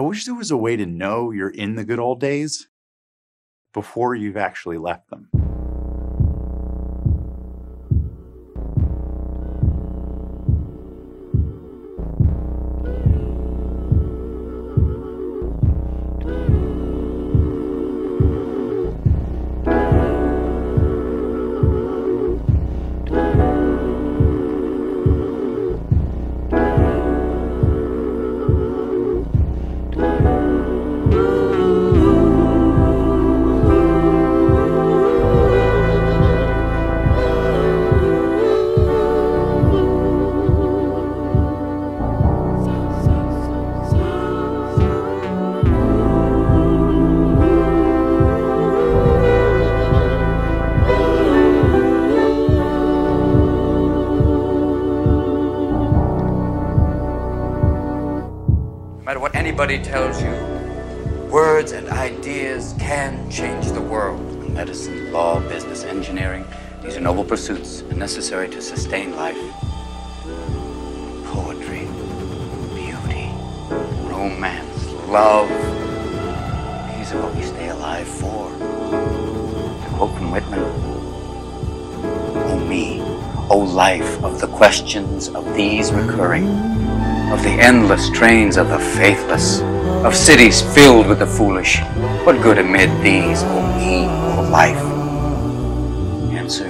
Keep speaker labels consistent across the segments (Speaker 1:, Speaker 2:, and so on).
Speaker 1: I wish there was a way to know you're in the good old days before you've actually left them.
Speaker 2: Anybody tells you, words and ideas can change the world. Medicine, law, business, engineering, these are noble pursuits and necessary to sustain life. Poetry, beauty, romance, love. These are what we stay alive for. To from Whitman, O me, O life of the questions of these recurring of the endless trains of the faithless, of cities filled with the foolish. What good amid these, O me, O life? Answer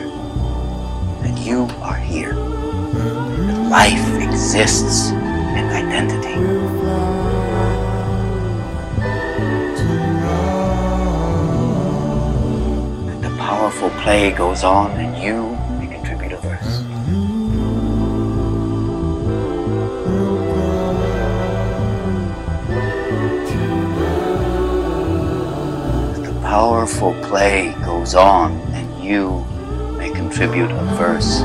Speaker 2: that you are here, that life exists and identity. That the powerful play goes on and you powerful play goes on and you may contribute a verse.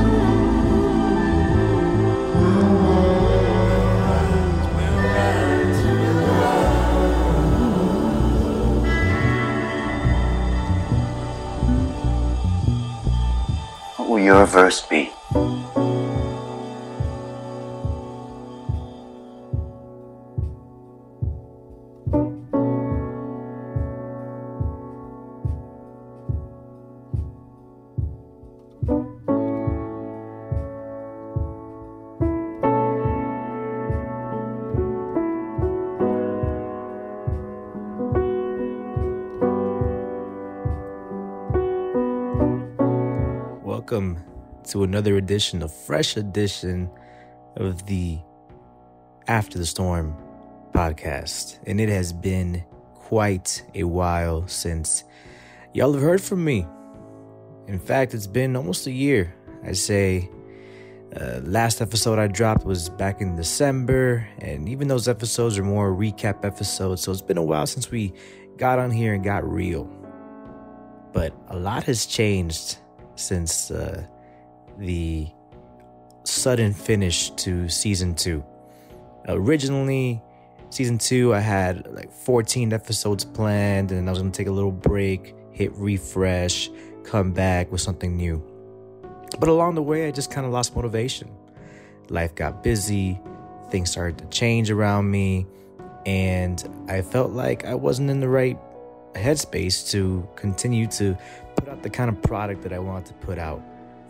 Speaker 2: What will your verse be?
Speaker 3: To another edition, a fresh edition of the After the Storm podcast. And it has been quite a while since y'all have heard from me. In fact, it's been almost a year. I say uh, last episode I dropped was back in December, and even those episodes are more recap episodes. So it's been a while since we got on here and got real. But a lot has changed since uh, the sudden finish to season two. Originally, season two, I had like 14 episodes planned, and I was gonna take a little break, hit refresh, come back with something new. But along the way, I just kind of lost motivation. Life got busy, things started to change around me, and I felt like I wasn't in the right headspace to continue to put out the kind of product that I wanted to put out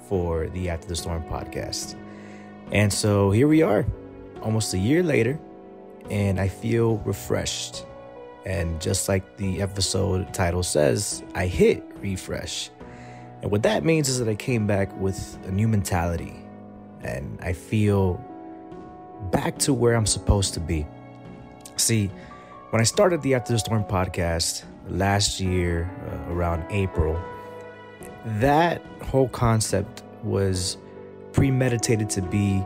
Speaker 3: for the After the Storm podcast. And so here we are, almost a year later, and I feel refreshed. And just like the episode title says, I hit refresh. And what that means is that I came back with a new mentality, and I feel back to where I'm supposed to be. See, when I started the After the Storm podcast last year, uh, around April, that whole concept was premeditated to be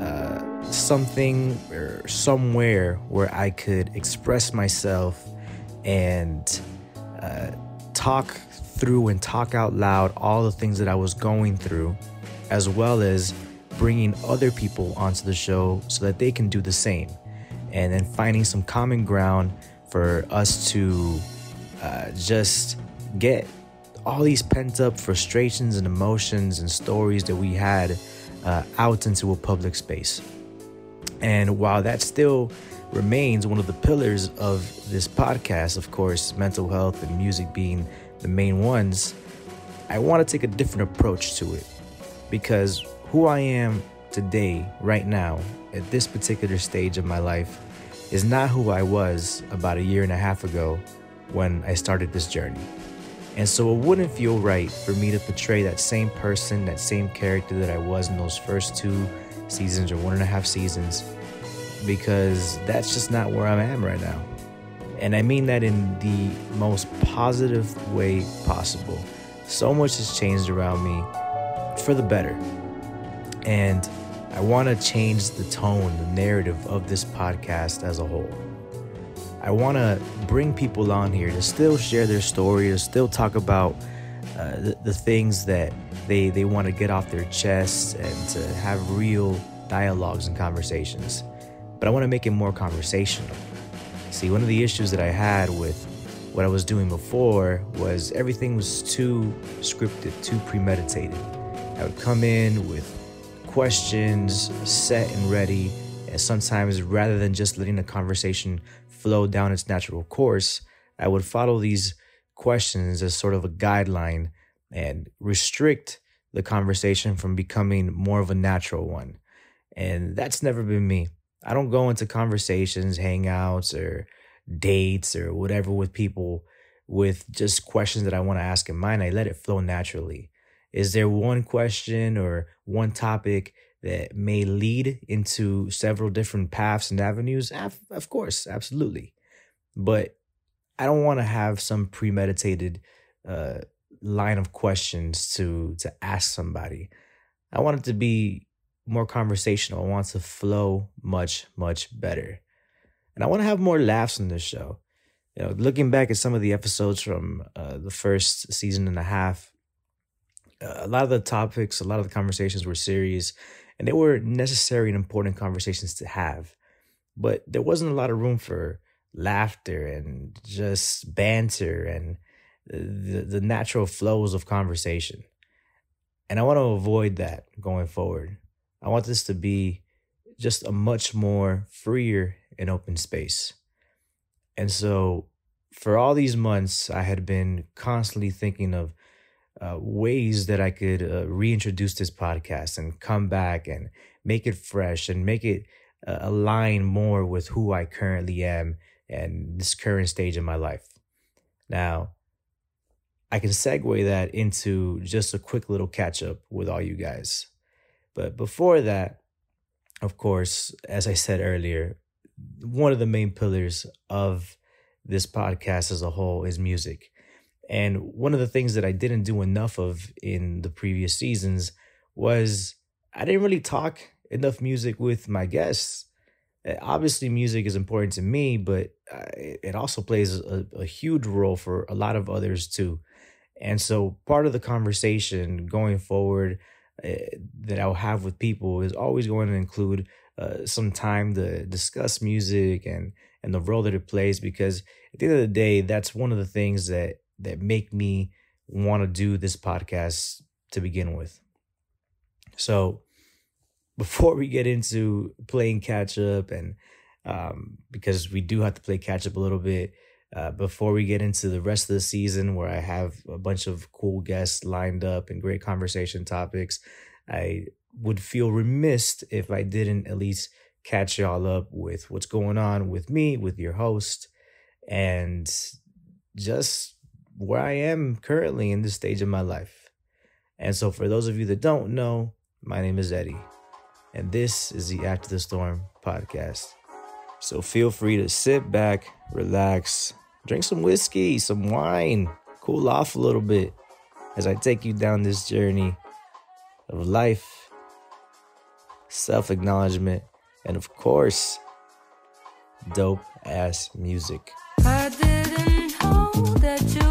Speaker 3: uh, something or somewhere where I could express myself and uh, talk through and talk out loud all the things that I was going through, as well as bringing other people onto the show so that they can do the same. And then finding some common ground for us to uh, just get all these pent up frustrations and emotions and stories that we had uh, out into a public space. And while that still remains one of the pillars of this podcast, of course, mental health and music being the main ones, I want to take a different approach to it because who I am today, right now, at this particular stage of my life, is not who I was about a year and a half ago when I started this journey. And so it wouldn't feel right for me to portray that same person, that same character that I was in those first two seasons or one and a half seasons, because that's just not where I am right now. And I mean that in the most positive way possible. So much has changed around me for the better. And I want to change the tone, the narrative of this podcast as a whole. I want to bring people on here to still share their story, to still talk about uh, the, the things that they, they want to get off their chests and to have real dialogues and conversations. But I want to make it more conversational. See, one of the issues that I had with what I was doing before was everything was too scripted, too premeditated. I would come in with questions set and ready, and sometimes rather than just letting the conversation flow down its natural course, I would follow these questions as sort of a guideline and restrict the conversation from becoming more of a natural one. And that's never been me. I don't go into conversations, hangouts, or dates or whatever with people with just questions that I want to ask in mind. I let it flow naturally. Is there one question or one topic that may lead into several different paths and avenues? Of course, absolutely. But I don't want to have some premeditated uh, line of questions to to ask somebody. I want it to be more conversational. I want to flow much much better, and I want to have more laughs in this show. You know, looking back at some of the episodes from uh, the first season and a half, uh, a lot of the topics, a lot of the conversations were serious, and they were necessary and important conversations to have. But there wasn't a lot of room for laughter and just banter and the, the natural flows of conversation. And I want to avoid that going forward. I want this to be just a much more freer and open space. And so for all these months, I had been constantly thinking of uh, ways that I could uh, reintroduce this podcast and come back and make it fresh and make it uh, align more with who I currently am and this current stage in my life. Now, I can segue that into just a quick little catch up with all you guys. But before that, of course, as I said earlier, one of the main pillars of this podcast as a whole is music. And one of the things that I didn't do enough of in the previous seasons was I didn't really talk enough music with my guests. Uh, obviously, music is important to me, but uh, it also plays a, a huge role for a lot of others too. And so, part of the conversation going forward uh, that I'll have with people is always going to include uh, some time to discuss music and and the role that it plays because at the end of the day, that's one of the things that that make me want to do this podcast to begin with. So before we get into playing catch up and um, because we do have to play catch up a little bit uh, before we get into the rest of the season where I have a bunch of cool guests lined up and great conversation topics, I would feel remiss if I didn't at least catch y'all up with what's going on with me, with your host, and just where I am currently in this stage of my life. And so, for those of you that don't know, my name is Eddie, and this is the After the Storm podcast. So, feel free to sit back, relax, drink some whiskey, some wine, cool off a little bit as I take you down this journey of life, self acknowledgement, and of course, dope ass music. I didn't know that you'd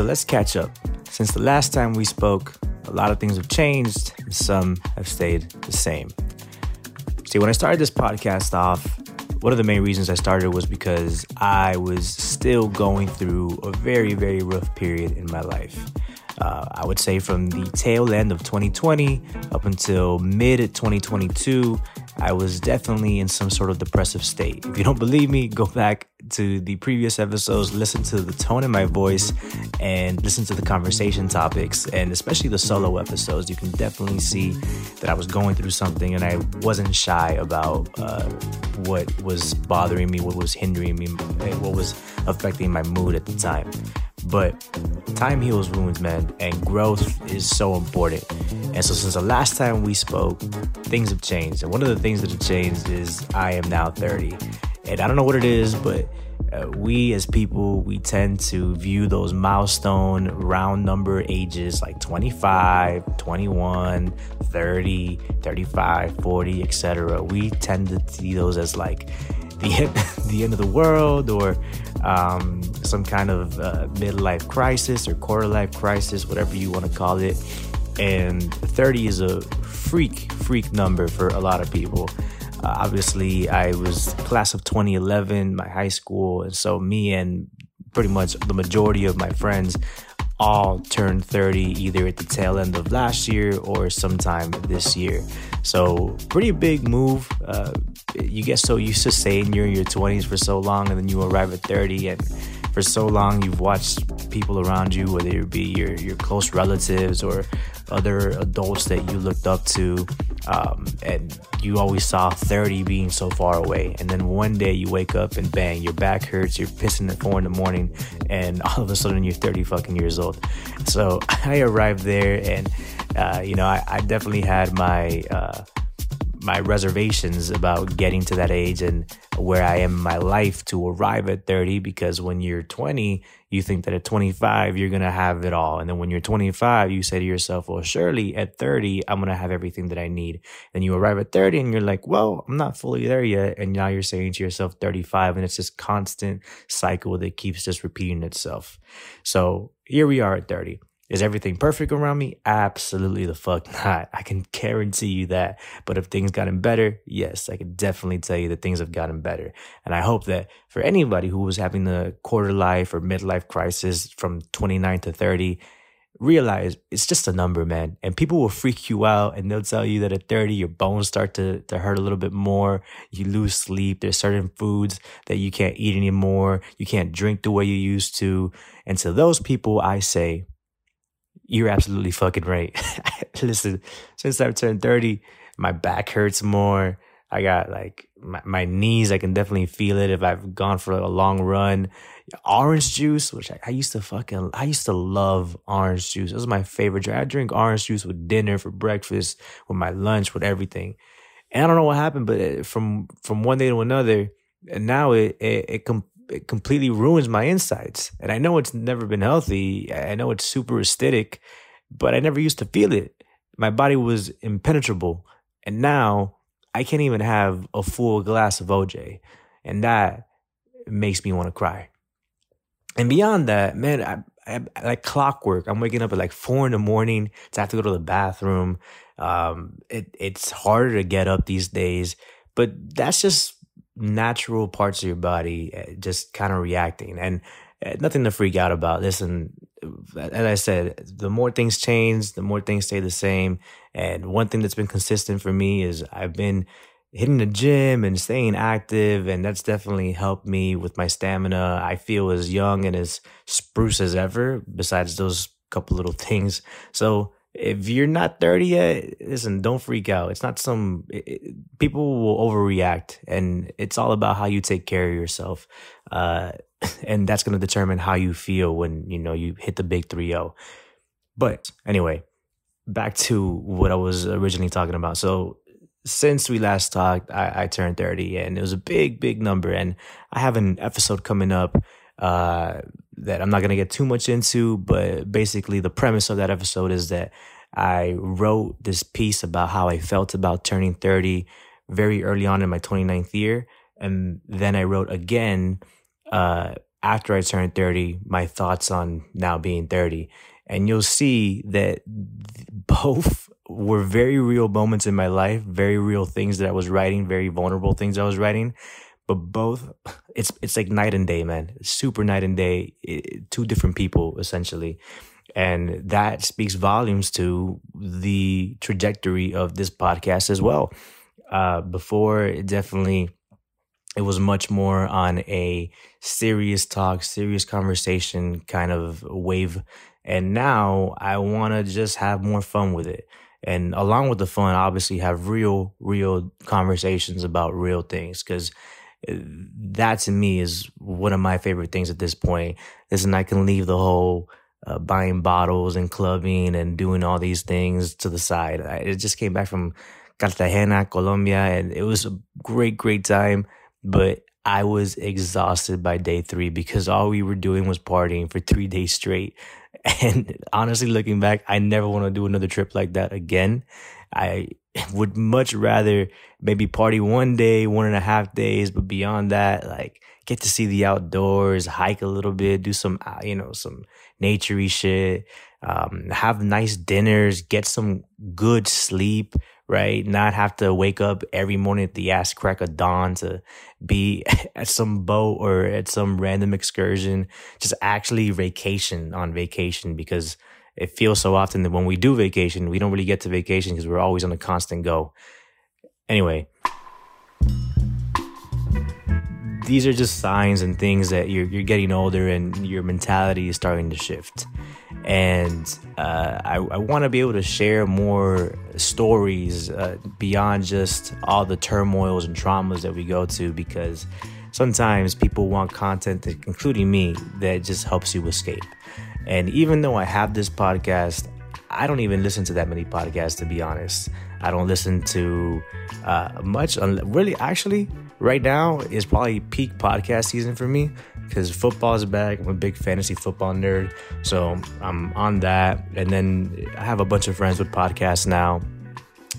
Speaker 3: so let's catch up. Since the last time we spoke, a lot of things have changed, and some have stayed the same. See, when I started this podcast off, one of the main reasons I started was because I was still going through a very, very rough period in my life. Uh, I would say from the tail end of 2020 up until mid 2022, I was definitely in some sort of depressive state. If you don't believe me, go back to the previous episodes, listen to the tone in my voice, and listen to the conversation topics, and especially the solo episodes. You can definitely see that I was going through something and I wasn't shy about uh, what was bothering me, what was hindering me, what was affecting my mood at the time. But time heals wounds, man, and growth is so important. And so, since the last time we spoke, things have changed. And one of the things that have changed is I am now 30. And I don't know what it is, but uh, we as people, we tend to view those milestone round number ages like 25, 21, 30, 35, 40, etc. We tend to see those as like the end, the end of the world or um, some kind of uh, midlife crisis or quarter life crisis, whatever you want to call it. And 30 is a freak, freak number for a lot of people. Uh, obviously, I was class of 2011, my high school, and so me and pretty much the majority of my friends all turned 30 either at the tail end of last year or sometime this year. So, pretty big move. Uh, you get so used to saying you're in your 20s for so long, and then you arrive at 30, and for so long you've watched people around you, whether it be your, your close relatives or other adults that you looked up to, um, and you always saw 30 being so far away. And then one day you wake up and bang, your back hurts, you're pissing at four in the morning, and all of a sudden you're 30 fucking years old. So I arrived there, and uh, you know, I, I, definitely had my. Uh, my reservations about getting to that age and where I am in my life to arrive at 30 because when you're 20, you think that at 25 you're going to have it all. And then when you're 25, you say to yourself, well, surely at 30 I'm going to have everything that I need. And you arrive at 30 and you're like, well, I'm not fully there yet. And now you're saying to yourself 35 and it's this constant cycle that keeps just repeating itself. So here we are at 30. Is everything perfect around me? Absolutely the fuck not. I can guarantee you that. But if things gotten better, yes, I can definitely tell you that things have gotten better. And I hope that for anybody who was having the quarter life or midlife crisis from 29 to 30, realize it's just a number, man. And people will freak you out and they'll tell you that at 30, your bones start to, to hurt a little bit more. You lose sleep. There's certain foods that you can't eat anymore. You can't drink the way you used to. And to those people, I say, you're absolutely fucking right. Listen, since I've turned 30, my back hurts more. I got like my, my, knees, I can definitely feel it if I've gone for a long run. Orange juice, which I, I used to fucking, I used to love orange juice. It was my favorite drink. I drink orange juice with dinner, for breakfast, with my lunch, with everything. And I don't know what happened, but uh, from from one day to another, and now it it, it com- it completely ruins my insides. And I know it's never been healthy. I know it's super acidic, but I never used to feel it. My body was impenetrable. And now I can't even have a full glass of OJ. And that makes me want to cry. And beyond that, man, I, I, like clockwork. I'm waking up at like four in the morning to have to go to the bathroom. Um, it, it's harder to get up these days, but that's just natural parts of your body eh, just kind of reacting and eh, nothing to freak out about. Listen, as I said, the more things change, the more things stay the same. And one thing that's been consistent for me is I've been hitting the gym and staying active. And that's definitely helped me with my stamina. I feel as young and as spruce as ever, besides those couple little things. So if you're not 30 yet, listen, don't freak out. It's not some it, people will overreact, and it's all about how you take care of yourself. Uh, and that's going to determine how you feel when you know you hit the big 3-0. But anyway, back to what I was originally talking about. So since we last talked, I, I turned 30 and it was a big, big number. And I have an episode coming up uh, that I'm not going to get too much into, but basically the premise of that episode is that I wrote this piece about how I felt about turning 30 very early on in my 29th year. And then I wrote again uh, after I turned 30, my thoughts on now being 30. And you'll see that both were very real moments in my life, very real things that I was writing, very vulnerable things I was writing. But both, it's it's like night and day, man. Super night and day. Two different people essentially, and that speaks volumes to the trajectory of this podcast as well. Uh, before, it definitely it was much more on a serious talk, serious conversation kind of wave. And now I want to just have more fun with it. And along with the fun, obviously have real, real conversations about real things. Cause uh, that to me is one of my favorite things at this point. Is I can leave the whole uh, buying bottles and clubbing and doing all these things to the side. I, it just came back from Cartagena, Colombia, and it was a great, great time but I was exhausted by day three because all we were doing was partying for three days straight. And honestly, looking back, I never want to do another trip like that again. I would much rather maybe party one day, one and a half days, but beyond that, like get to see the outdoors, hike a little bit, do some, uh, you know, some naturey shit, um, have nice dinners, get some good sleep, right? Not have to wake up every morning at the ass crack of dawn to be at some boat or at some random excursion. Just actually vacation on vacation because it feels so often that when we do vacation, we don't really get to vacation because we're always on a constant go. Anyway, these are just signs and things that you're you're getting older and your mentality is starting to shift. And uh, I, I want to be able to share more stories uh, beyond just all the turmoils and traumas that we go to because sometimes people want content, including me, that just helps you escape. And even though I have this podcast, I don't even listen to that many podcasts, to be honest. I don't listen to uh, much. Really, actually, right now is probably peak podcast season for me because football is back. I'm a big fantasy football nerd, so I'm on that. And then I have a bunch of friends with podcasts now,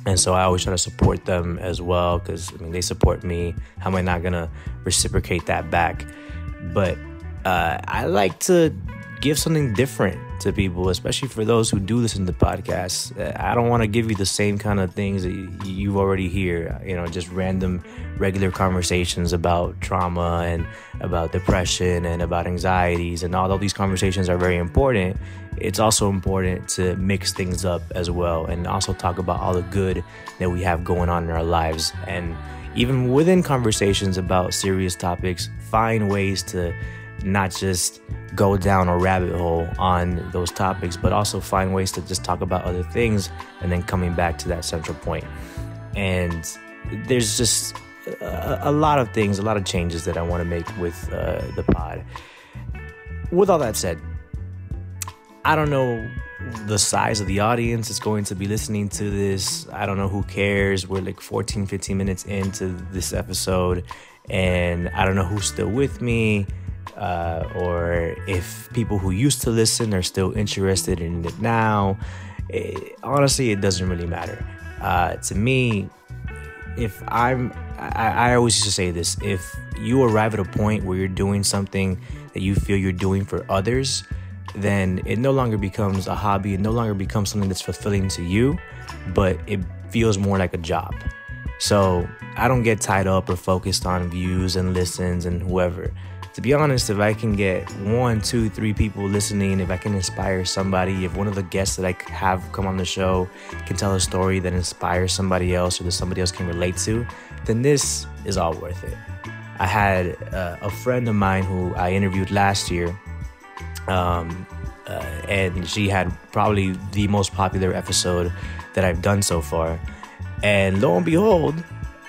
Speaker 3: and so I always try to support them as well because I mean they support me. How am I not gonna reciprocate that back? But uh, I like to give something different to people, especially for those who do listen to podcasts. Uh, I don't want to give you the same kind of things that you already hear, you know, just random, regular conversations about trauma and about depression and about anxieties. And although these conversations are very important, it's also important to mix things up as well and also talk about all the good that we have going on in our lives. And even within conversations about serious topics, find ways to not just go down a rabbit hole on those topics, but also find ways to just talk about other things and then coming back to that central point. And there's just a, a lot of things, a lot of changes that I want to make with uh, the pod. With all that said, I don't know the size of the audience is going to be listening to this. I don't know who cares. We're like 14, 15 minutes into this episode, and I don't know who's still with me uh, or if people who used to listen are still interested in it now. It, honestly, it doesn't really matter. Uh, to me, if I'm, I, I always used to say this if you arrive at a point where you're doing something that you feel you're doing for others, then it no longer becomes a hobby. It no longer becomes something that's fulfilling to you, but it feels more like a job. So I don't get tied up or focused on views and listens and whoever to be honest, if I can get one, two, three people listening, if I can inspire somebody, if one of the guests that I have come on the show can tell a story that inspires somebody else or that somebody else can relate to, then this is all worth it. I had uh, a friend of mine who I interviewed last year, um, uh, and she had probably the most popular episode that I've done so far. And lo and behold,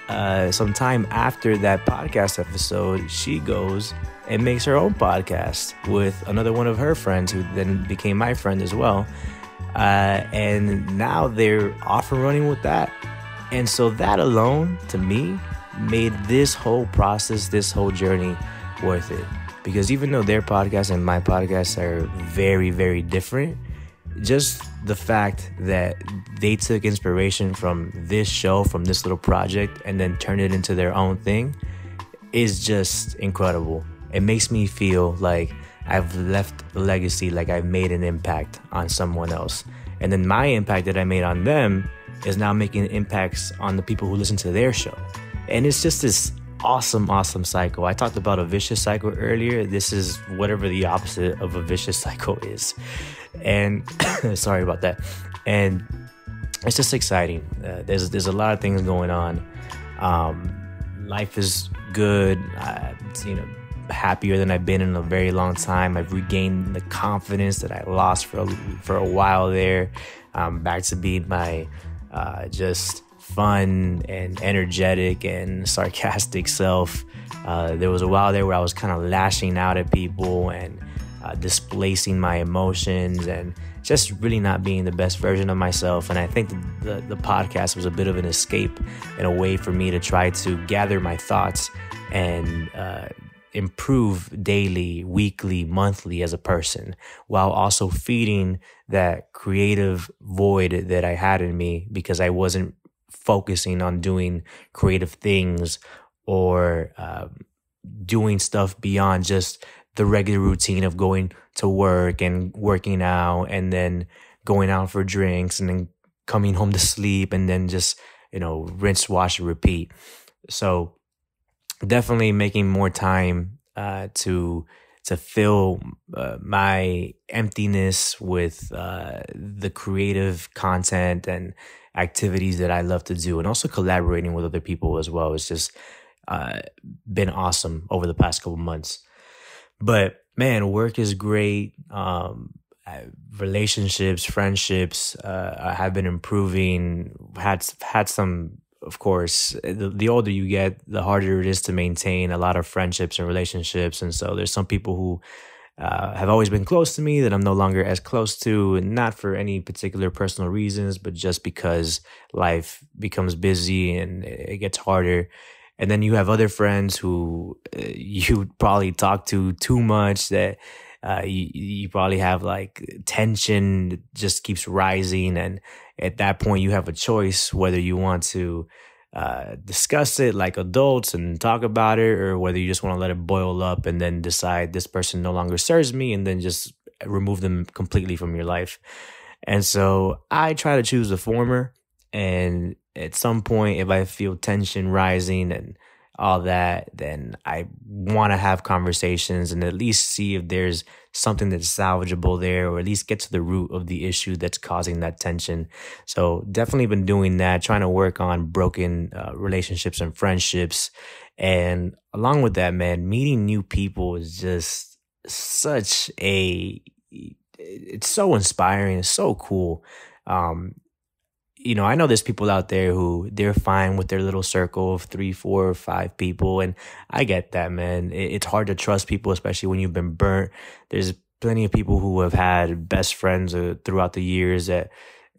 Speaker 3: uh, some time after that podcast episode, she goes and makes her own podcast with another one of her friends who then became my friend as well. Uh, and now they're off and running with that. And so that alone, to me, made this whole process, this whole journey worth it. Because even though their podcast and my podcast are very, very different, just the fact that they took inspiration from this show, from this little project, and then turned it into their own thing is just incredible it makes me feel like I've left a legacy, like I've made an impact on someone else. And then my impact that I made on them is now making impacts on the people who listen to their show. And it's just this awesome, awesome cycle. I talked about a vicious cycle earlier. This is whatever the opposite of a vicious cycle is. And sorry about that. And it's just exciting. Uh, there's there's a lot of things going on. Um, life is good. I, you know, happier than I've been in a very long time. I've regained the confidence that I lost for a, for a while there. I'm back to being my uh, just fun and energetic and sarcastic self. Uh, there was a while there where I was kind of lashing out at people and uh, displacing my emotions and just really not being the best version of myself. And I think the, the, the podcast was a bit of an escape and a way for me to try to gather my thoughts and uh, improve daily, weekly, monthly as a person while also feeding that creative void that I had in me because I wasn't focusing on doing creative things or uh, doing stuff beyond just the regular routine of going to work and working out and then going out for drinks and then coming home to sleep and then just, you know, rinse, wash, and repeat. So definitely making more time uh, to to fill uh, my emptiness with uh, the creative content and activities that I love to do, and also collaborating with other people as well. It's just uh, been awesome over the past couple months. But man, work is great. Um, relationships, friendships uh, have been improving. Had had some, of course. The, the older you get, the harder it is to maintain a lot of friendships and relationships. And so there's some people who uh, have always been close to me that I'm no longer as close to, not for any particular personal reasons, but just because life becomes busy and it gets harder and then you have other friends who uh, you probably talk to too much that uh, you, you probably have like tension just keeps rising and at that point you have a choice whether you want to uh, discuss it like adults and talk about it or whether you just want to let it boil up and then decide this person no longer serves me and then just remove them completely from your life. And so i try to choose the former and at some point, if I feel tension rising and all that, then I want to have conversations and at least see if there's something that's salvageable there or at least get to the root of the issue that's causing that tension. So definitely been doing that, trying to work on broken uh, relationships and friendships. And along with that, man, meeting new people is just such a, it's so inspiring. It's so cool. Um, you know, I know there's people out there who they're fine with their little circle of three, four, five people. And I get that, man. It's hard to trust people, especially when you've been burnt. There's plenty of people who have had best friends uh, throughout the years that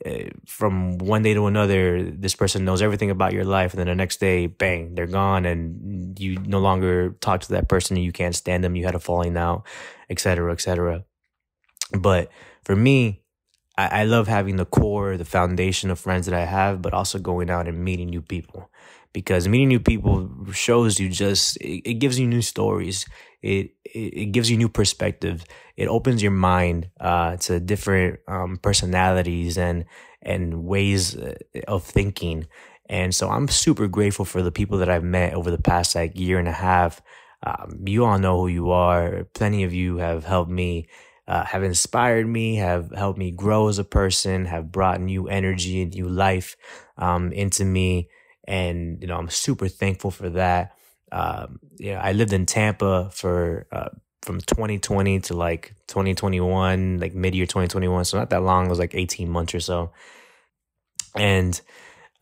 Speaker 3: uh, from one day to another, this person knows everything about your life. And then the next day, bang, they're gone. And you no longer talk to that person. And you can't stand them. You had a falling out, et cetera, et cetera. But for me, I, I love having the core, the foundation of friends that I have, but also going out and meeting new people. Because meeting new people shows you just it, it gives you new stories. It, it, it gives you new perspectives it opens your mind uh, to different um, personalities and and ways uh, of thinking. And so i'm super grateful for the people that i've met over the past like year and a half. Um, you all know who you are. Plenty of you have helped me uh, have inspired me, have helped me grow as a person, have brought new energy and new life um, into me. And, you know, I'm super thankful for that. Um, yeah, I lived in Tampa for uh, from 2020 to like 2021, like mid year 2021. So not that long, it was like 18 months or so. And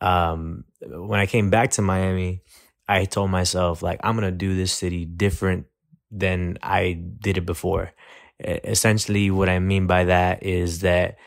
Speaker 3: um, when I came back to Miami, I told myself, like, I'm going to do this city different than I did it before essentially what I mean by that is that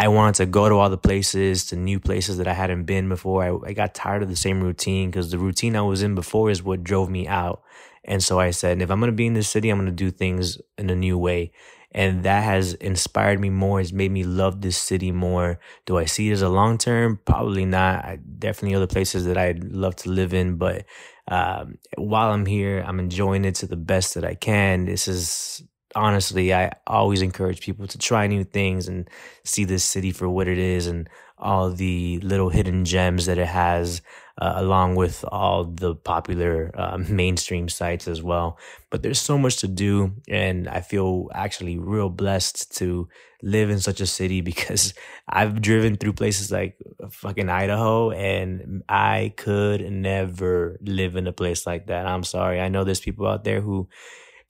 Speaker 3: I wanted to go to all the places, to new places that I hadn't been before. I, I got tired of the same routine because the routine I was in before is what drove me out. And so I said, if I'm going to be in this city, I'm going to do things in a new way. And that has inspired me more, has made me love this city more. Do I see it as a long term? Probably not. I, definitely other places that I'd love to live in, but um, while I'm here, I'm enjoying it to the best that I can. This is honestly, I always encourage people to try new things and see this city for what it is and all the little hidden gems that it has, uh, along with all the popular uh, mainstream sites as well. But there's so much to do, and I feel actually real blessed to live in such a city because I've driven through places like fucking Idaho, and I could never live in a place like that. I'm sorry. I know there's people out there who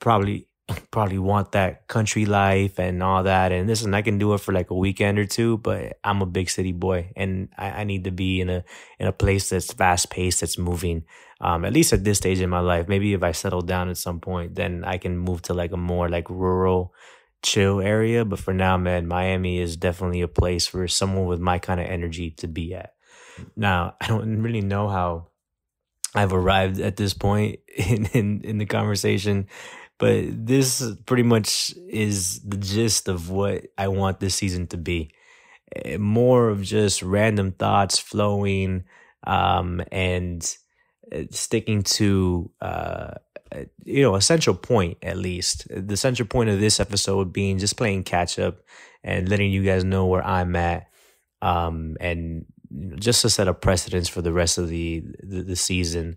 Speaker 3: probably probably want that country life and all that. And listen, I can do it for like a weekend or two, but I'm a big city boy and I, I need to be in a in a place that's fast paced, that's moving. Um, at least at this stage in my life. Maybe if I settle down at some point, then I can move to like a more like rural, chill area. But for now, man, Miami is definitely a place for someone with my kind of energy to be at. Now, I don't really know how I've arrived at this point in, in, in the conversation but this pretty much is the gist of what I want this season to be. Eh, more of just random thoughts flowing um, and eh, sticking to uh, eh, you know a central point at least. The central point of this episode being just playing catch up and letting you guys know where I'm at, um, and just to set a precedence for the rest of the the, the season.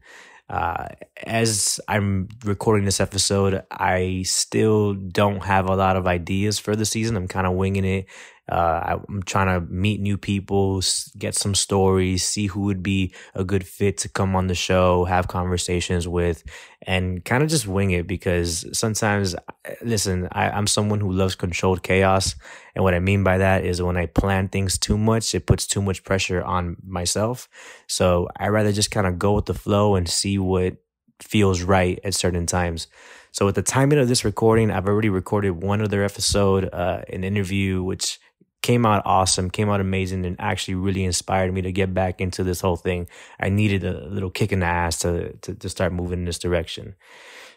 Speaker 3: Uh, as I'm recording this episode, I still don't have a lot of ideas for the season. I'm kind of winging it. Uh, I'm trying to meet new people, get some stories, see who would be a good fit to come on the show, have conversations with, and kind of just wing it because sometimes, listen, I, I'm someone who loves controlled chaos. And what I mean by that is when I plan things too much, it puts too much pressure on myself. So I rather just kind of go with the flow and see what feels right at certain times. So at the timing of this recording, I've already recorded one other episode, uh, an interview, which came out awesome, came out amazing, and actually really inspired me to get back into this whole thing. I needed a little kick in the ass to to, to start moving in this direction.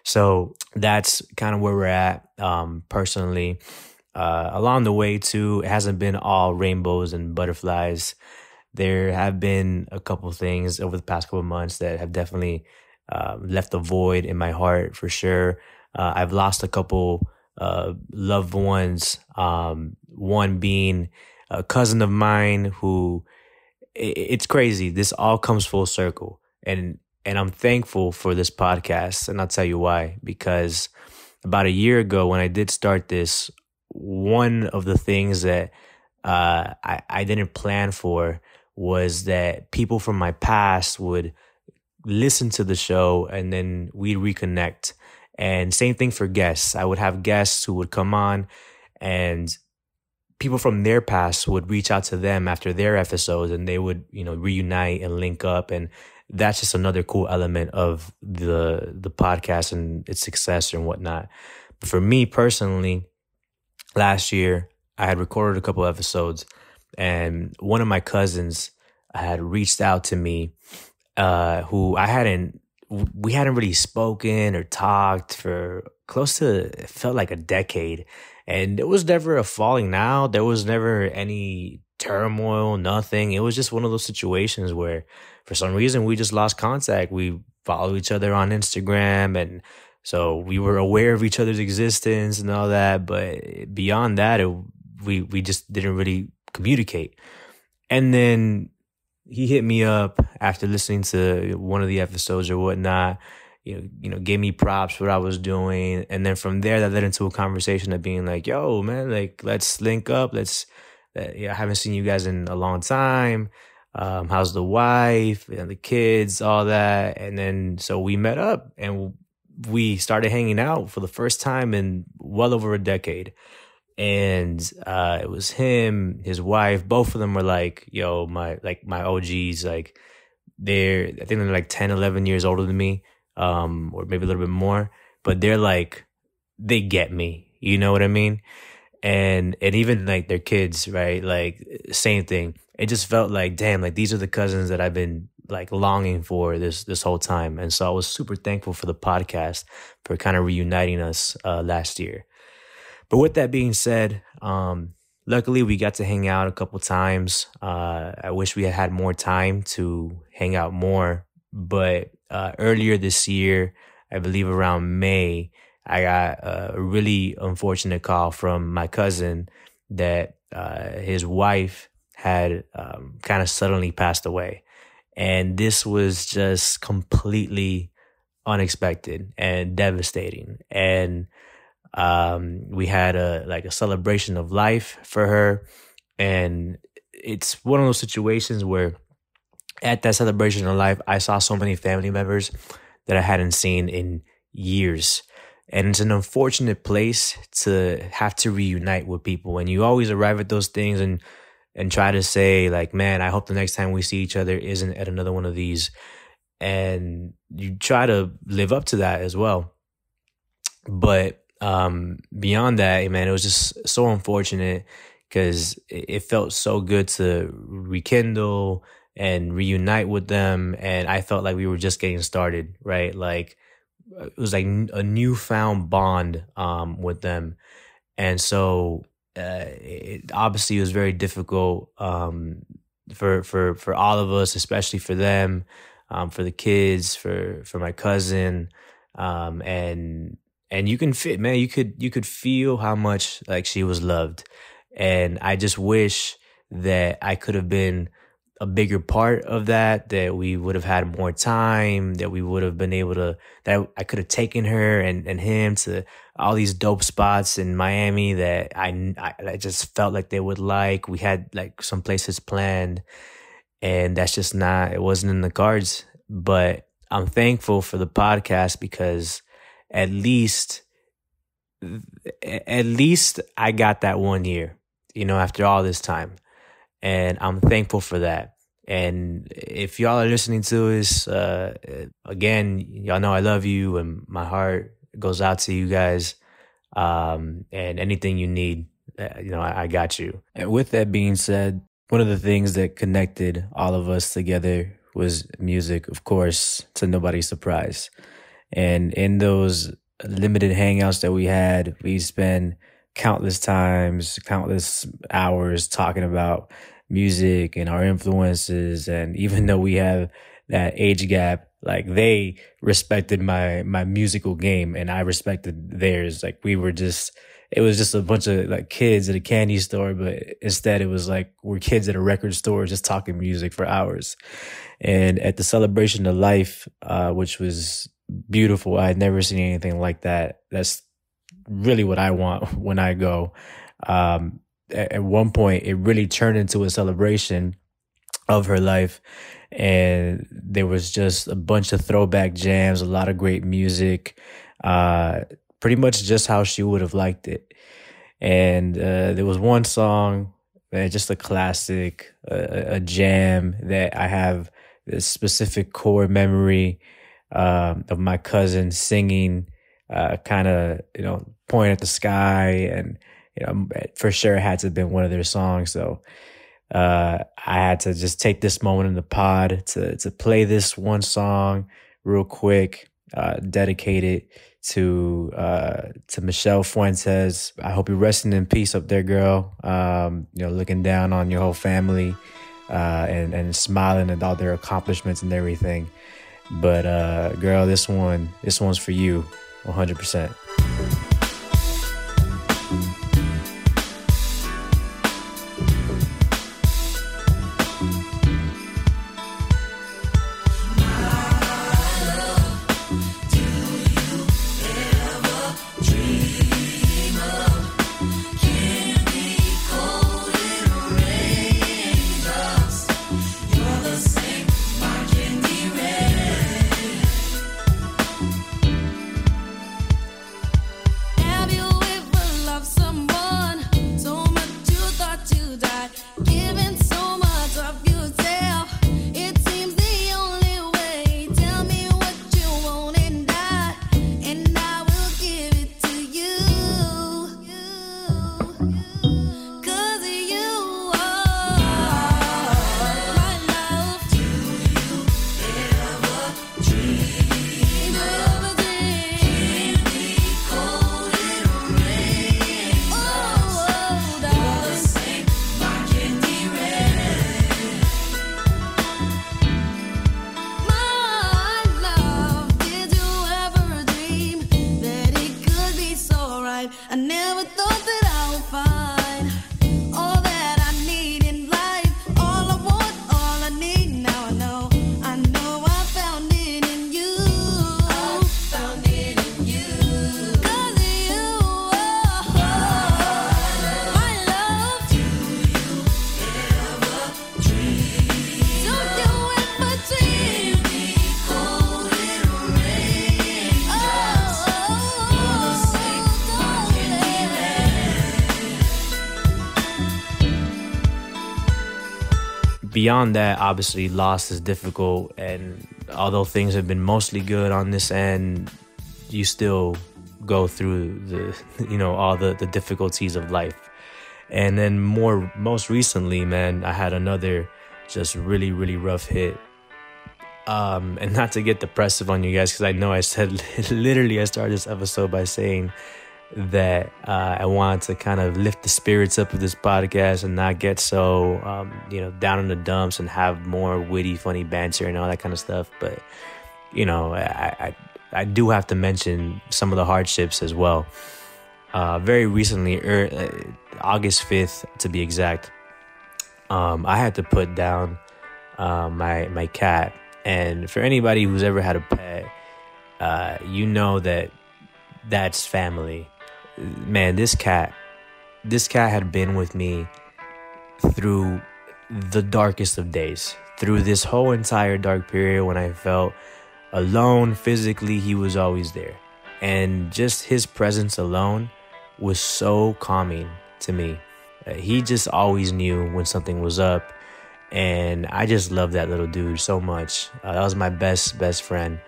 Speaker 3: So that's kind of where we're at um, personally. Uh, along the way, too, it hasn't been all rainbows and butterflies. There have been a couple things over the past couple months that have definitely uh, left a void in my heart for sure. Uh, I've lost a couple uh, loved ones. Um, one being a cousin of mine who it's crazy. This all comes full circle, and and I'm thankful for this podcast, and I'll tell you why. Because about a year ago, when I did start this, one of the things that uh, I I didn't plan for was that people from my past would listen to the show, and then we'd reconnect and same thing for guests. I would have guests who would come on and people from their past would reach out to them after their episodes and they would, you know, reunite and link up and that's just another cool element of the the podcast and its success and whatnot. But for me personally, last year I had recorded a couple episodes and one of my cousins had reached out to me uh, who I hadn't we hadn't really spoken or talked for close to it felt like a decade and it was never a falling out. There was never any turmoil nothing. It was just one of those situations where for some reason we just lost contact. We follow each other on instagram and so we were aware of each other's existence and all that but beyond that it, we we just didn't really communicate. And then he hit me up after listening to one of the episodes or whatnot. You know, you know, gave me props for what I was doing, and then from there, that led into a conversation of being like, "Yo, man, like let's link up. Let's. Uh, yeah, I haven't seen you guys in a long time. Um, how's the wife and the kids, all that?" And then so we met up and we started hanging out for the first time in well over a decade and uh, it was him, his wife. Both of them were like, "Yo, my like my OGs. Like they're I think they're like 10, 11 years older than me, um, or maybe a little bit more. But they're like they get me. You know what I mean? And and even like their kids, right? Like same thing. It just felt like, damn, like these are the cousins that I've been like longing for this this whole time. And so I was super thankful for the podcast for kind of reuniting us uh, last year. but with that being said, um, luckily we got to hang out a couple times. Uh, I wish we had had more time to hang out more, but uh, earlier this year, I believe around May, I got a really unfortunate call from my cousin that uh, his wife had um, kind of suddenly passed away. And this was just completely unexpected and devastating. And um, we had a like a celebration of life for her. And it's one of those situations where at that celebration of life, I saw so many family members that I hadn't seen in years. And it's an unfortunate place to have to reunite with people. And you always arrive at those things and and try to say like, man, I hope the next time we see each other isn't at another one of these. And you try to live up to that as well. But um, beyond that, man, it was just so unfortunate because it felt so good to rekindle and reunite with them. And I felt like we were just getting started, right? Like it was like a newfound bond um, with them. And so uh, it obviously was very difficult um, for for for all of us, especially for them, um, for the kids, for for my cousin, um, and and you can fit, man. You could you could feel how much like she was loved, and I just wish that I could have been a bigger part of that, that we would have had more time, that we would have been able to, that I could have taken her and, and him to all these dope spots in Miami that I, I, just felt like they would like. We had like some places planned and that's just not, it wasn't in the cards. But I'm thankful for the podcast because at least, at least I got that one year, you know, after all this time and I'm thankful for that. And if y'all are listening to this, uh, again, y'all know I love you, and my heart goes out to you guys. Um, and anything you need, uh, you know, I, I got you. And with that being said, one of the things that connected all of us together was music, of course, to nobody's surprise. And in those limited hangouts that we had, we spent countless times, countless hours talking about music and our influences. And even though we have that age gap, like they respected my, my musical game and I respected theirs. Like we were just, it was just a bunch of like kids at a candy store, but instead it was like we're kids at a record store just talking music for hours. And at the celebration of life, uh, which was beautiful, I had never seen anything like that. That's really what I want when I go. Um, at one point it really turned into a celebration of her life. And there was just a bunch of throwback jams a lot of great music uh, pretty much just how she would have liked it. And uh, there was one song uh, just a classic a jam that i have this specific core memory um, of my cousin singing uh, kind of you know pointing at the sky and you know, for sure it had to have been one of their songs. So uh, I had to just take this moment in the pod to to play this one song real quick, uh, dedicated to uh, to Michelle Fuentes. I hope you're resting in peace up there, girl. Um, you know, looking down on your whole family uh, and and smiling at all their accomplishments and everything. But uh, girl, this one, this one's for you, 100. I never thought beyond that, obviously, loss is difficult. And although things have been mostly good on this end, you still go through the, you know, all the, the difficulties of life. And then more, most recently, man, I had another just really, really rough hit. Um, and not to get depressive on you guys, because I know I said literally I started this episode by saying that uh, I wanted to kind of lift the spirits up of this podcast and not get so um, you know down in the dumps and have more witty, funny banter and all that kind of stuff. But you know, I I, I do have to mention some of the hardships as well. Uh, very recently, er, uh, August fifth to be exact, um, I had to put down uh, my my cat. And for anybody who's ever had a pet, uh, you know that that's family man, this cat, this cat had been with me through the darkest of days. Through this whole entire dark period when I felt alone physically, he was always there. And just his presence alone was so calming to me. Uh, he just always knew when something was up. And I just love that little dude so much. Uh, that was my best, best friend.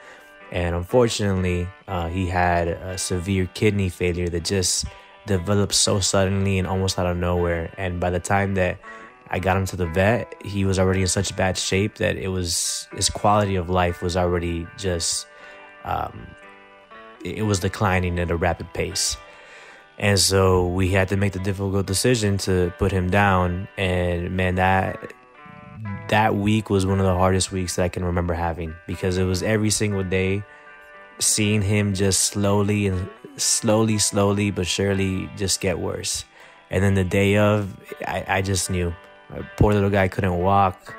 Speaker 3: And unfortunately, uh, he had a severe kidney failure that just developed so suddenly and almost out of nowhere. And by the time that I got him to the vet, he was already in such bad shape that it was his quality of life was already just um, it was declining at a rapid pace. And so we had to make the difficult decision to put him down. And man, that that week was one of the hardest weeks that I can remember having because it was every single day seeing him just slowly and slowly, slowly, but surely just get worse. And then the day of, I, I just knew. My poor little guy couldn't walk.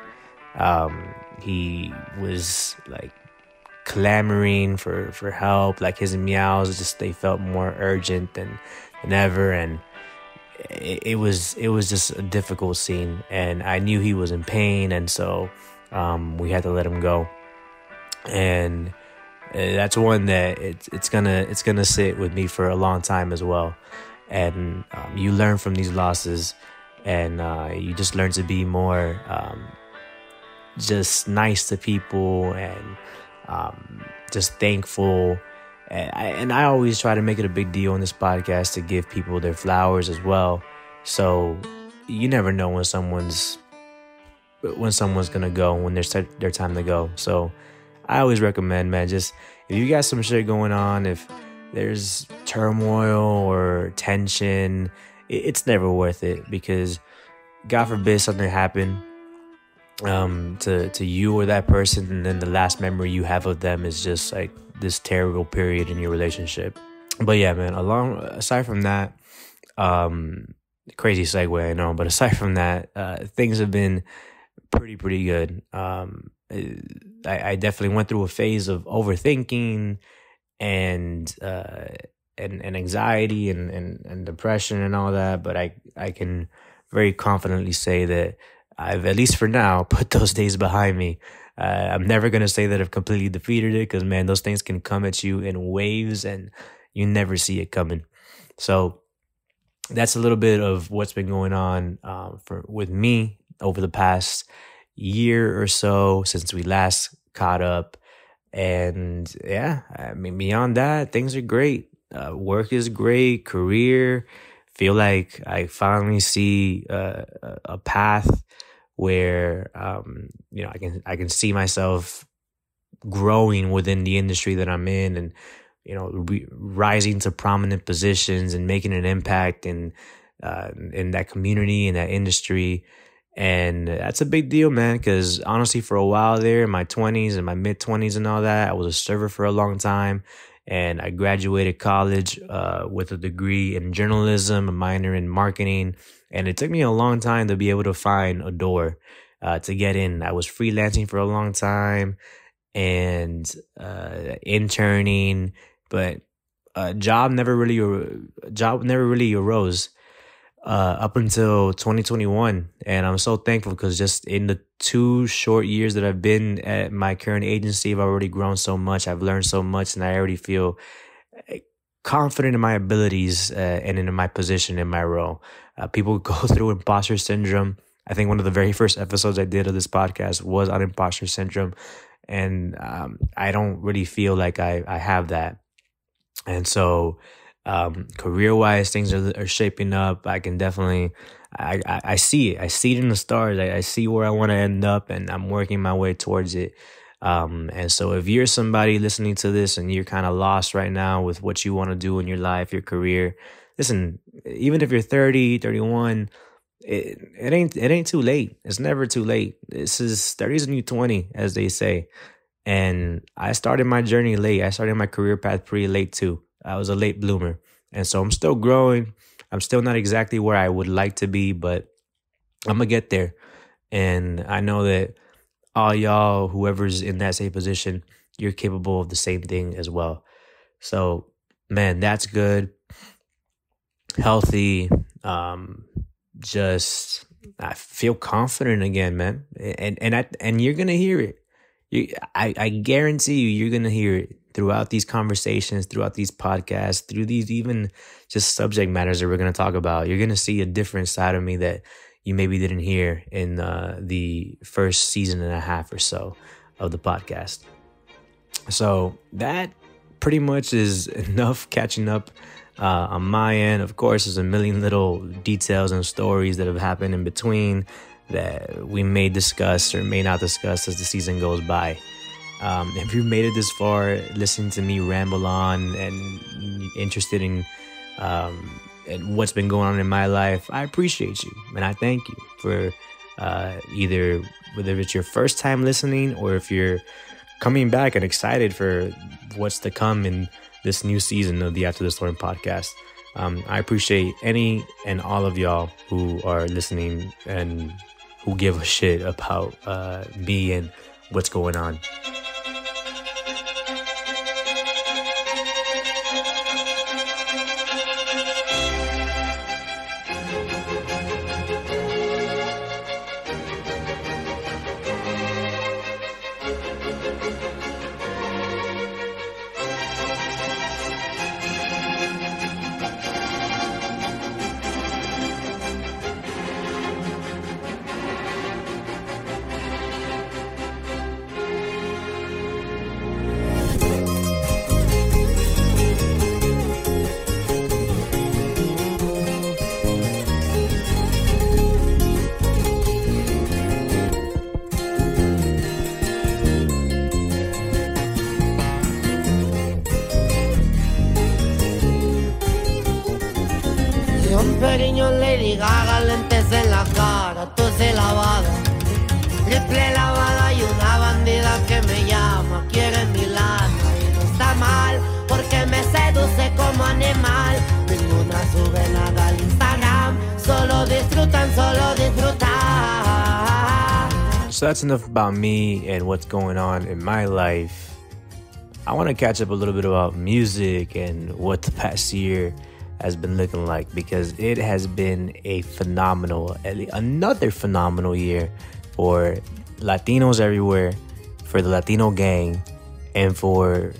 Speaker 3: Um, he was like clamoring for, for help. Like his meows just they felt more urgent than, than ever. And it, was it was just a difficult scene, and I knew he was in pain, and so um, we had to let him go. And uh, that's one that it's it's gonna it's gonna sit with me for a long time as well. And um, you learn from these losses, and uh, you just learn to be more um, just nice to people and um, just thankful and I, and I always try to make it a big deal on this podcast to give people their flowers as well. So you never know when someone's when someone's gonna go when there's their time to go. So I always recommend, man, just if you got some shit going on, if there's turmoil or tension, it's never worth it because God forbid something happen um, to to you or that person, and then the last memory you have of them is just like this terrible period in your relationship. But yeah, man, along aside from that, um crazy segue, I know, but aside from that, uh things have been pretty pretty good. Um I, I definitely went through a phase of overthinking and uh and, and anxiety and, and, and depression and all that, but I I can very confidently say that I've at least for now put those days behind me. Uh, I'm never going to say that I've completely defeated it because, man, those things can come at you in waves and you never see it coming. So that's a little bit of what's been going on um, for with me over the past year or so since we last caught up. And yeah, I mean, beyond that, things are great. Uh, work is great, career. Feel like I finally see uh, a path where um, you know I can I can see myself growing within the industry that I'm in and you know re- rising to prominent positions and making an impact in uh, in that community in that industry. And that's a big deal man because honestly for a while there in my 20s and my mid 20s and all that I was a server for a long time. And I graduated college uh, with a degree in journalism, a minor in marketing, and it took me a long time to be able to find a door uh, to get in. I was freelancing for a long time and uh, interning, but a job never really job never really arose uh, up until 2021. And I'm so thankful because just in the two short years that I've been at my current agency, I've already grown so much. I've learned so much, and I already feel eh, confident in my abilities uh, and in my position in my role. Uh, people go through imposter syndrome I think one of the very first episodes I did of this podcast was on imposter syndrome. And um, I don't really feel like I, I have that. And so, um, career wise, things are, are shaping up. I can definitely, I, I, I see it. I see it in the stars. I, I see where I want to end up, and I'm working my way towards it. Um, and so if you're somebody listening to this and you're kind of lost right now with what you want to do in your life, your career, listen, even if you're 30, 31, it, it ain't it ain't too late. It's never too late. This is 30 is a new 20, as they say. And I started my journey late. I started my career path pretty late too. I was a late bloomer. And so I'm still growing. I'm still not exactly where I would like to be, but I'm gonna get there. And I know that all y'all, whoever's in that same position, you're capable of the same thing as well. So, man, that's good. Healthy. Um, just I feel confident again, man. And and I and you're gonna hear it. You, I, I guarantee you, you're gonna hear it throughout these conversations, throughout these podcasts, through these even just subject matters that we're gonna talk about. You're gonna see a different side of me that you maybe didn't hear in uh, the first season and a half or so of the podcast. So that pretty much is enough catching up uh, on my end. Of course, there's a million little details and stories that have happened in between that we may discuss or may not discuss as the season goes by. Um, if you've made it this far, listening to me ramble on and interested in um, and what's been going on in my life, I appreciate you and I thank you for uh, either whether it's your first time listening or if you're coming back and excited for what's to come in this new season of the After the Storm podcast. Um, I appreciate any and all of y'all who are listening and who give a shit about uh, me and what's going on. Enough about me and what's going on in my life. I want to catch up a little bit about music and what the past year has been looking like because it has been a phenomenal, another phenomenal year for Latinos everywhere, for the Latino gang, and for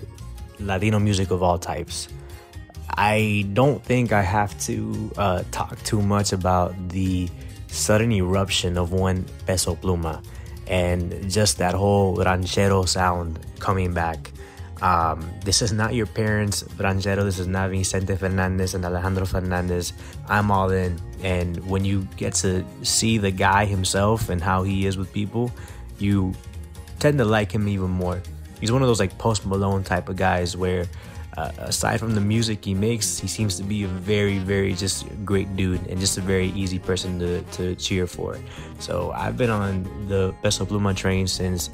Speaker 3: Latino music of all types. I don't think I have to uh, talk too much about the sudden eruption of one Peso Pluma and just that whole ranchero sound coming back. Um, this is not your parents' ranchero. This is not Vicente Fernandez and Alejandro Fernandez. I'm all in. And when you get to see the guy himself and how he is with people, you tend to like him even more. He's one of those like Post Malone type of guys where, uh, aside from the music he makes, he seems to be a very, very just great dude and just a very easy person to, to cheer for. So I've been on the Peso Pluma train since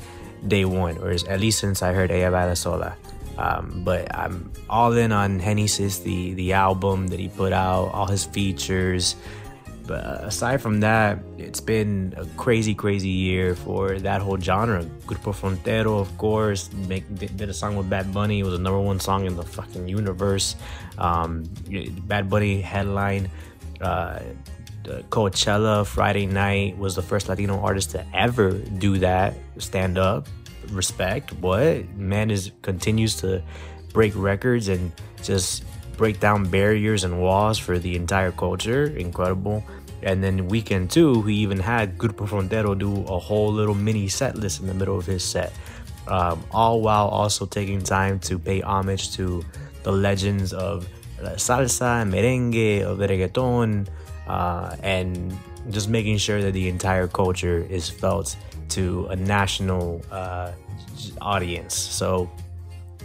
Speaker 3: day one, or at least since I heard Ella Baila Sola. Um, but I'm all in on Genesis, the the album that he put out, all his features. But aside from that, it's been a crazy, crazy year for that whole genre. Grupo Frontero, of course, make, did a song with Bad Bunny. It was the number one song in the fucking universe. Um, Bad Bunny headline. Uh, Coachella Friday night was the first Latino artist to ever do that. Stand up, respect. What man is continues to break records and just break down barriers and walls for the entire culture. Incredible. And then weekend two, he even had Grupo Frontero do a whole little mini set list in the middle of his set. Um, all while also taking time to pay homage to the legends of salsa, merengue, of reggaeton, uh, and just making sure that the entire culture is felt to a national uh, audience. So,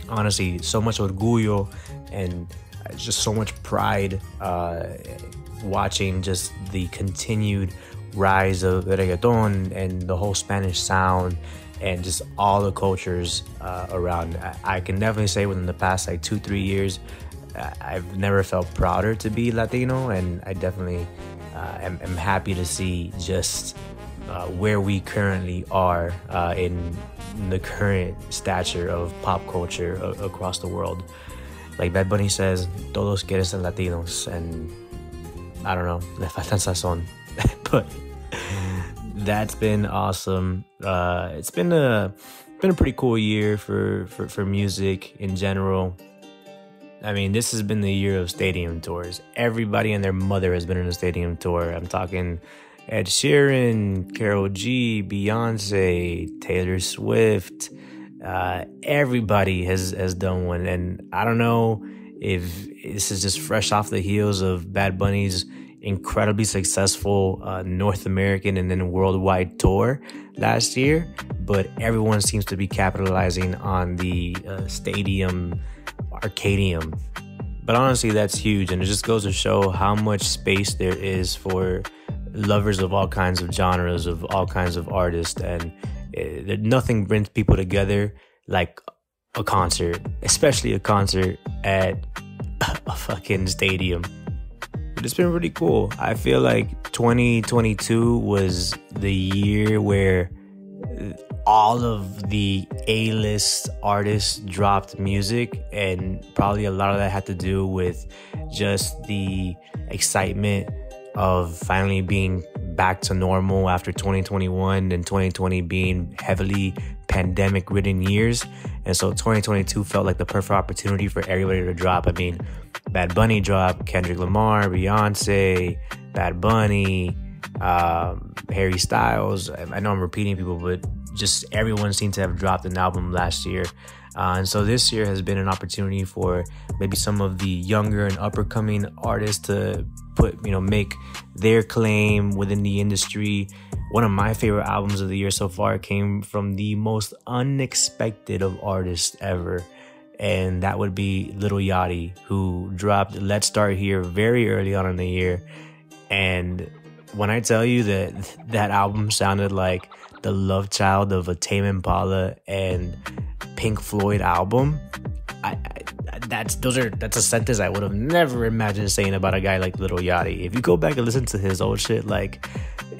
Speaker 3: honestly, so much orgullo and just so much pride uh, watching just the continued rise of reggaeton and the whole Spanish sound and just all the cultures uh, around. I, I, can definitely say within the past like two, three years, I've never felt prouder to be Latino, and I definitely uh, am, am, happy to see just uh, where we currently are uh, in the current stature of pop culture across the world. Like Bad Bunny says, todos quieren ser Latinos, and I don't know, le faltan sazón. but that's been awesome. Uh, it's been a been a pretty cool year for, for, for music in general. I mean, this has been the year of stadium tours. Everybody and their mother has been in a stadium tour. I'm talking Ed Sheeran, Karol G, Beyonce, Taylor Swift. Uh, everybody has has done one, and I don't know if this is just fresh off the heels of Bad Bunny's incredibly successful uh, North American and then worldwide tour last year, but everyone seems to be capitalizing on the uh, stadium arcadium. But honestly, that's huge, and it just goes to show how much space there is for lovers of all kinds of genres, of all kinds of artists, and uh, nothing brings people together like a concert, especially a concert at a fucking stadium. But it's been really cool. I feel like 2022 was the year where all of the A-list artists dropped music and probably a lot of that had to do with just the excitement of finally being back to normal after 2021 and 2020 being heavily pandemic ridden years. And so 2022 felt like the perfect opportunity for everybody to drop. I mean, Bad Bunny dropped, Kendrick Lamar, Beyonce, Bad Bunny, um, Harry Styles. I know I'm repeating people, but just everyone seemed to have dropped an album last year. Uh, and so this year has been an opportunity for maybe some of the younger and upper coming artists to put, you know, make their claim within the industry. One of my favorite albums of the year so far came from the most unexpected of artists ever. And that would be Lil Yachty, who dropped Let's Start Here very early on in the year. And when I tell you that that album sounded like the love child of a Tame Impala and Pink Floyd album, I, I, that's those are that's a sentence I would have never imagined saying about a guy like Lil Yachty. If you go back and listen to his old shit, like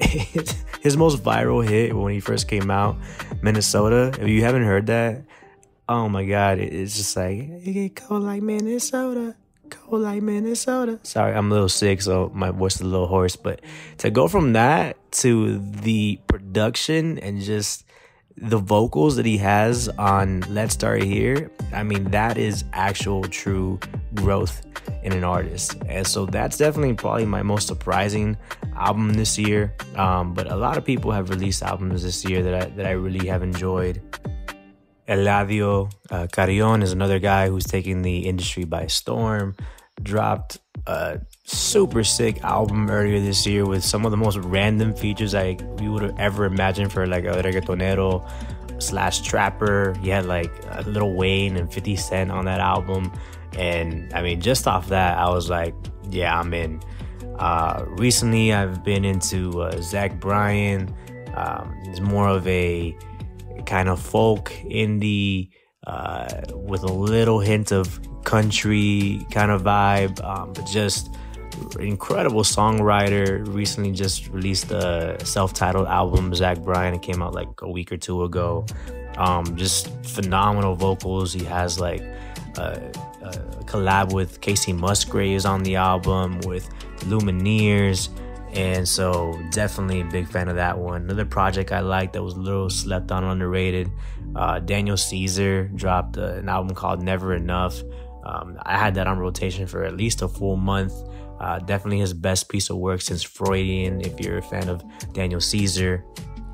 Speaker 3: his most viral hit when he first came out, Minnesota. If you haven't heard that, oh my god, it's just like it get cold like Minnesota cold like Minnesota. Sorry, I'm a little sick, so my voice is a little hoarse. But to go from that to the production and just the vocals that he has on Let's Start Here, I mean, that is actual true growth in an artist. And so that's definitely probably my most surprising album this year. Um, but a lot of people have released albums this year that I, that I really have enjoyed. Eladio uh, Carrion is another guy who's taking the industry by storm. Dropped a super sick album earlier this year with some of the most random features I we would have ever imagined for like a reggaetonero slash trapper. He had like a Lil Wayne and 50 Cent on that album. And I mean, just off that, I was like, yeah, I'm in. Uh, recently, I've been into uh, Zach Bryan. Um, he's more of a kind of folk indie uh, with a little hint of country kind of vibe, um, but just incredible songwriter. Recently, just released a self-titled album, Zach Bryan. It came out like a week or two ago. Um, just phenomenal vocals. He has like a, a collab with Kacey Musgraves on the album with Lumineers. And so, definitely a big fan of that one. Another project I liked that was a little slept on, underrated. Uh, Daniel Caesar dropped uh, an album called Never Enough. Um, I had that on rotation for at least a full month. Uh, definitely his best piece of work since Freudian, if you're a fan of Daniel Caesar.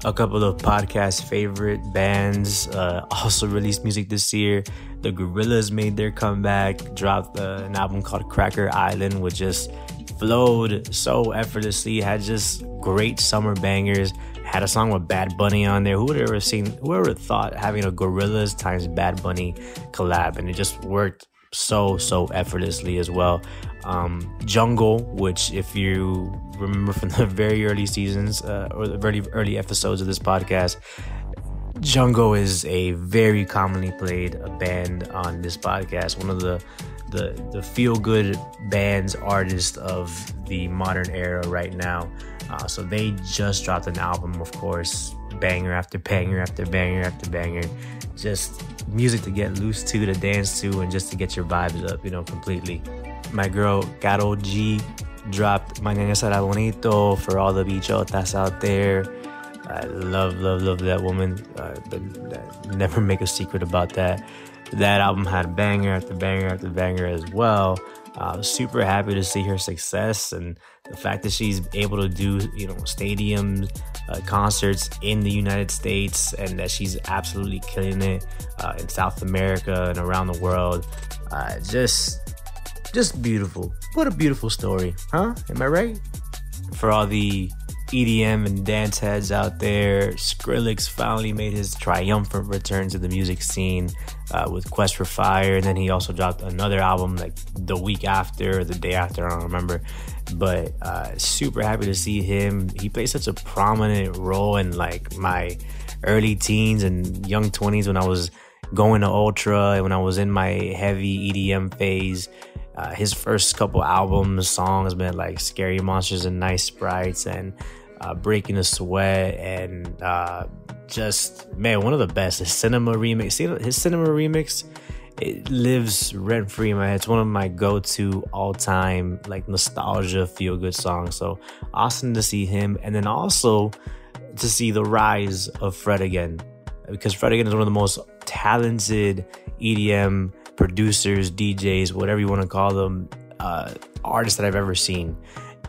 Speaker 3: A couple of podcast favorite bands uh, also released music this year. The Gorillaz made their comeback, dropped uh, an album called Cracker Island, which just flowed so effortlessly, had just great summer bangers. Had a song with Bad Bunny on there. Who would ever seen? Whoever thought having a Gorillaz times Bad Bunny collab, and it just worked so so effortlessly as well. Um, Jungle, which if you remember from the very early seasons uh, or the very early episodes of this podcast, Jungle is a very commonly played band on this podcast. One of the the the feel good bands artists of the modern era right now. Uh, so they just dropped an album, of course, banger after banger after banger after banger. Just music to get loose to, to dance to, and just to get your vibes up, you know, completely. My girl Karol G dropped Mañana Será Bonito for all the bichotas out there. I love, love, love that woman. Uh, never make a secret about that. That album had banger after banger after banger as well. Uh, super happy to see her success and the fact that she's able to do you know stadium uh, concerts in the United States and that she's absolutely killing it uh, in South America and around the world. Uh, just just beautiful. What a beautiful story, huh? Am I right? For all the EDM and dance heads out there, Skrillex finally made his triumphant return to the music scene uh, with Quest for Fire, and then he also dropped another album like the week after the day after, I don't remember. But uh, super happy to see him. He played such a prominent role in like my early teens and young 20s when I was going to Ultra and when I was in my heavy EDM phase. Uh, his first couple albums, songs been like Scary Monsters and Nice Sprites and uh, Breaking a Sweat and uh, just, man, one of the best. His cinema remix, see his cinema remix, it lives rent free in my head. It's one of my go to all time, like nostalgia, feel good songs. So awesome to see him. And then also to see the rise of Fred again, because Fred again is one of the most talented EDM producers, DJs, whatever you want to call them, uh, artists that I've ever seen.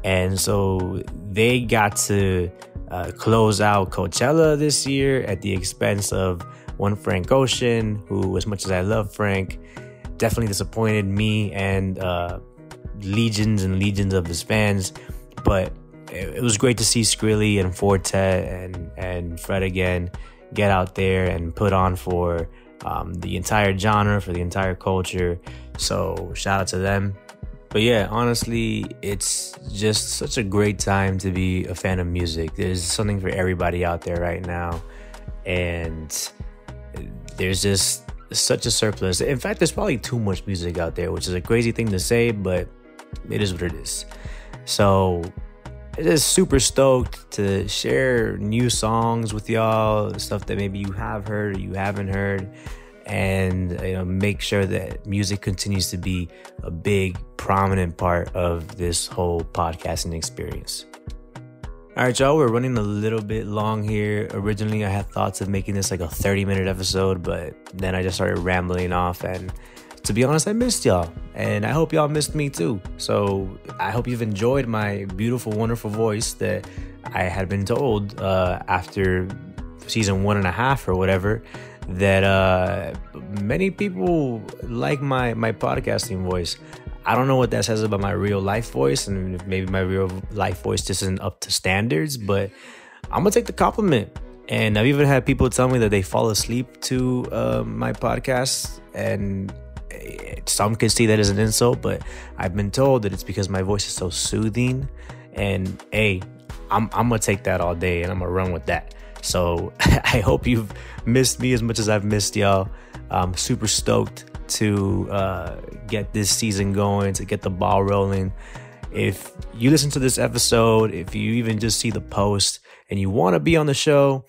Speaker 3: And so they got to uh, close out Coachella this year at the expense of one Frank Ocean, who, as much as I love Frank, definitely disappointed me and uh, legions and legions of his fans. But it, it was great to see Skrilly and Four Tet and, and Fred again get out there and put on for um, the entire genre, for the entire culture. So shout out to them. But yeah, honestly, it's just such a great time to be a fan of music. There's something for everybody out there right now. And there's just such a surplus. In fact, there's probably too much music out there, which is a crazy thing to say, but it is what it is. So just super stoked to share new songs with y'all, stuff that maybe you have heard or you haven't heard, and you know make sure that music continues to be a big, prominent part of this whole podcasting experience. All right, y'all, we're running a little bit long here. Originally, I had thoughts of making this like a 30 minute episode, but then I just started rambling off and to be honest, I missed y'all. And I hope y'all missed me too. So I hope you've enjoyed my beautiful, wonderful voice that I had been told uh, after season one and a half or whatever that uh, many people like my, my podcasting voice. I don't know what that says about my real life voice, and maybe my real life voice just isn't up to standards, but I'm gonna take the compliment. And I've even had people tell me that they fall asleep to uh, my podcast, and some could see that as an insult, but I've been told that it's because my voice is so soothing. And hey, I'm, I'm gonna take that all day and I'm gonna run with that. So I hope you've missed me as much as I've missed y'all. I'm super stoked to uh, get this season going, to get the ball rolling. If you listen to this episode, if you even just see the post and you want to be on the show,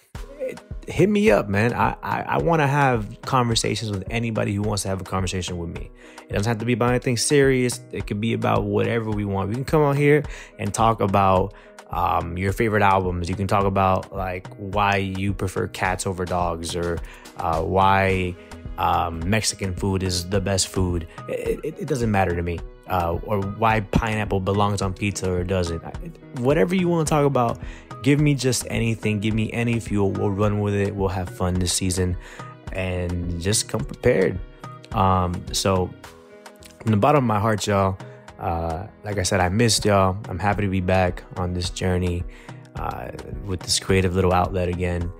Speaker 3: hit me up, man. I I, I want to have conversations with anybody who wants to have a conversation with me. It doesn't have to be about anything serious. It could be about whatever we want. We can come out here and talk about um, your favorite albums. You can talk about like why you prefer cats over dogs, or uh, why um, Mexican food is the best food. It, it, it, doesn't matter to me. uh, or why pineapple belongs on pizza or doesn't. Whatever you want to talk about, give me just anything. Give me any fuel. We'll run with it. We'll have fun this season, and just come prepared. Um, so, from the bottom of my heart, y'all. Uh, like I said, I missed y'all. I'm happy to be back on this journey uh, with this creative little outlet again.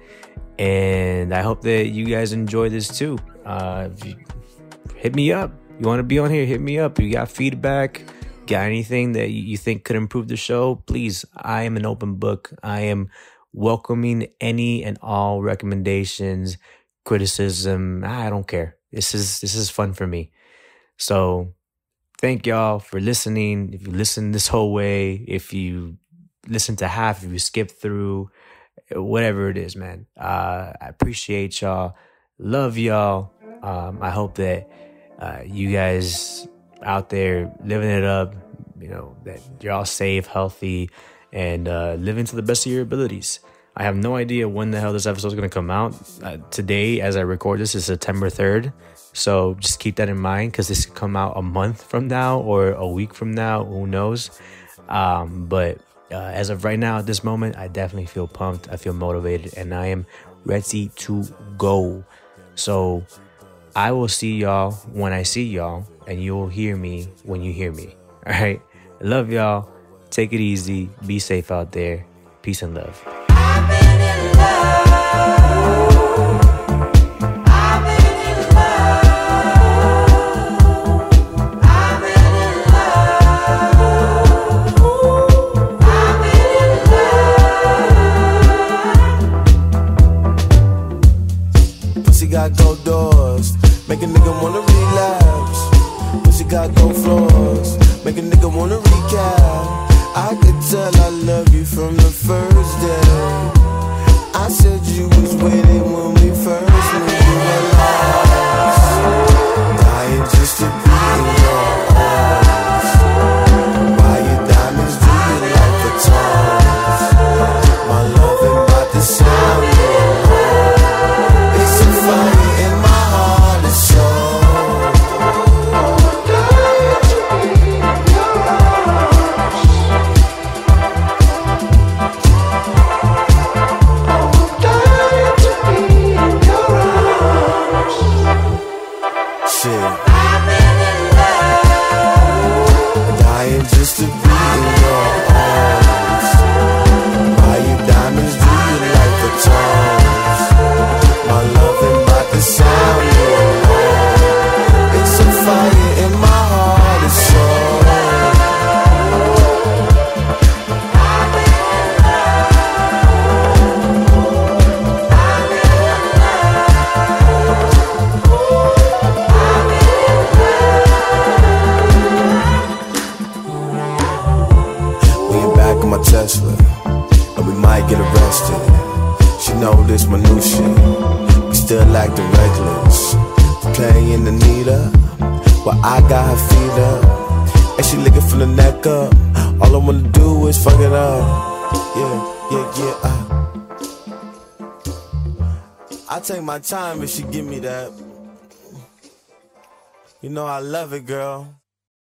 Speaker 3: And I hope that you guys enjoy this too. Uh, you, hit me up. You want to be on here? Hit me up. You got feedback? Got anything that you think could improve the show? Please, I am an open book. I am welcoming any and all recommendations, criticism. I don't care. This is this is fun for me. So thank y'all for listening. If you listen this whole way, if you listen to half, if you skip through, whatever it is, man. Uh, I appreciate y'all. Love y'all. Um, I hope that uh, you guys out there living it up, you know, that you're all safe, healthy, and uh, living to the best of your abilities. I have no idea when the hell this episode is going to come out. Uh, today, as I record this, is September 3rd. So just keep that in mind because this could come out a month from now or a week from now. Who knows? Um, but uh, as of right now, at this moment, I definitely feel pumped. I feel motivated and I am ready to go. So I will see y'all when I see y'all, and you will hear me when you hear me. All right. Love y'all. Take it easy. Be safe out there. Peace and love.
Speaker 4: got gold doors, make a nigga wanna relapse. Pussy got gold floors, make a nigga wanna recap. I could tell I love you from the first day. I said you was waiting when we first met. Dying just to my time if she give me that. You know I love it, girl.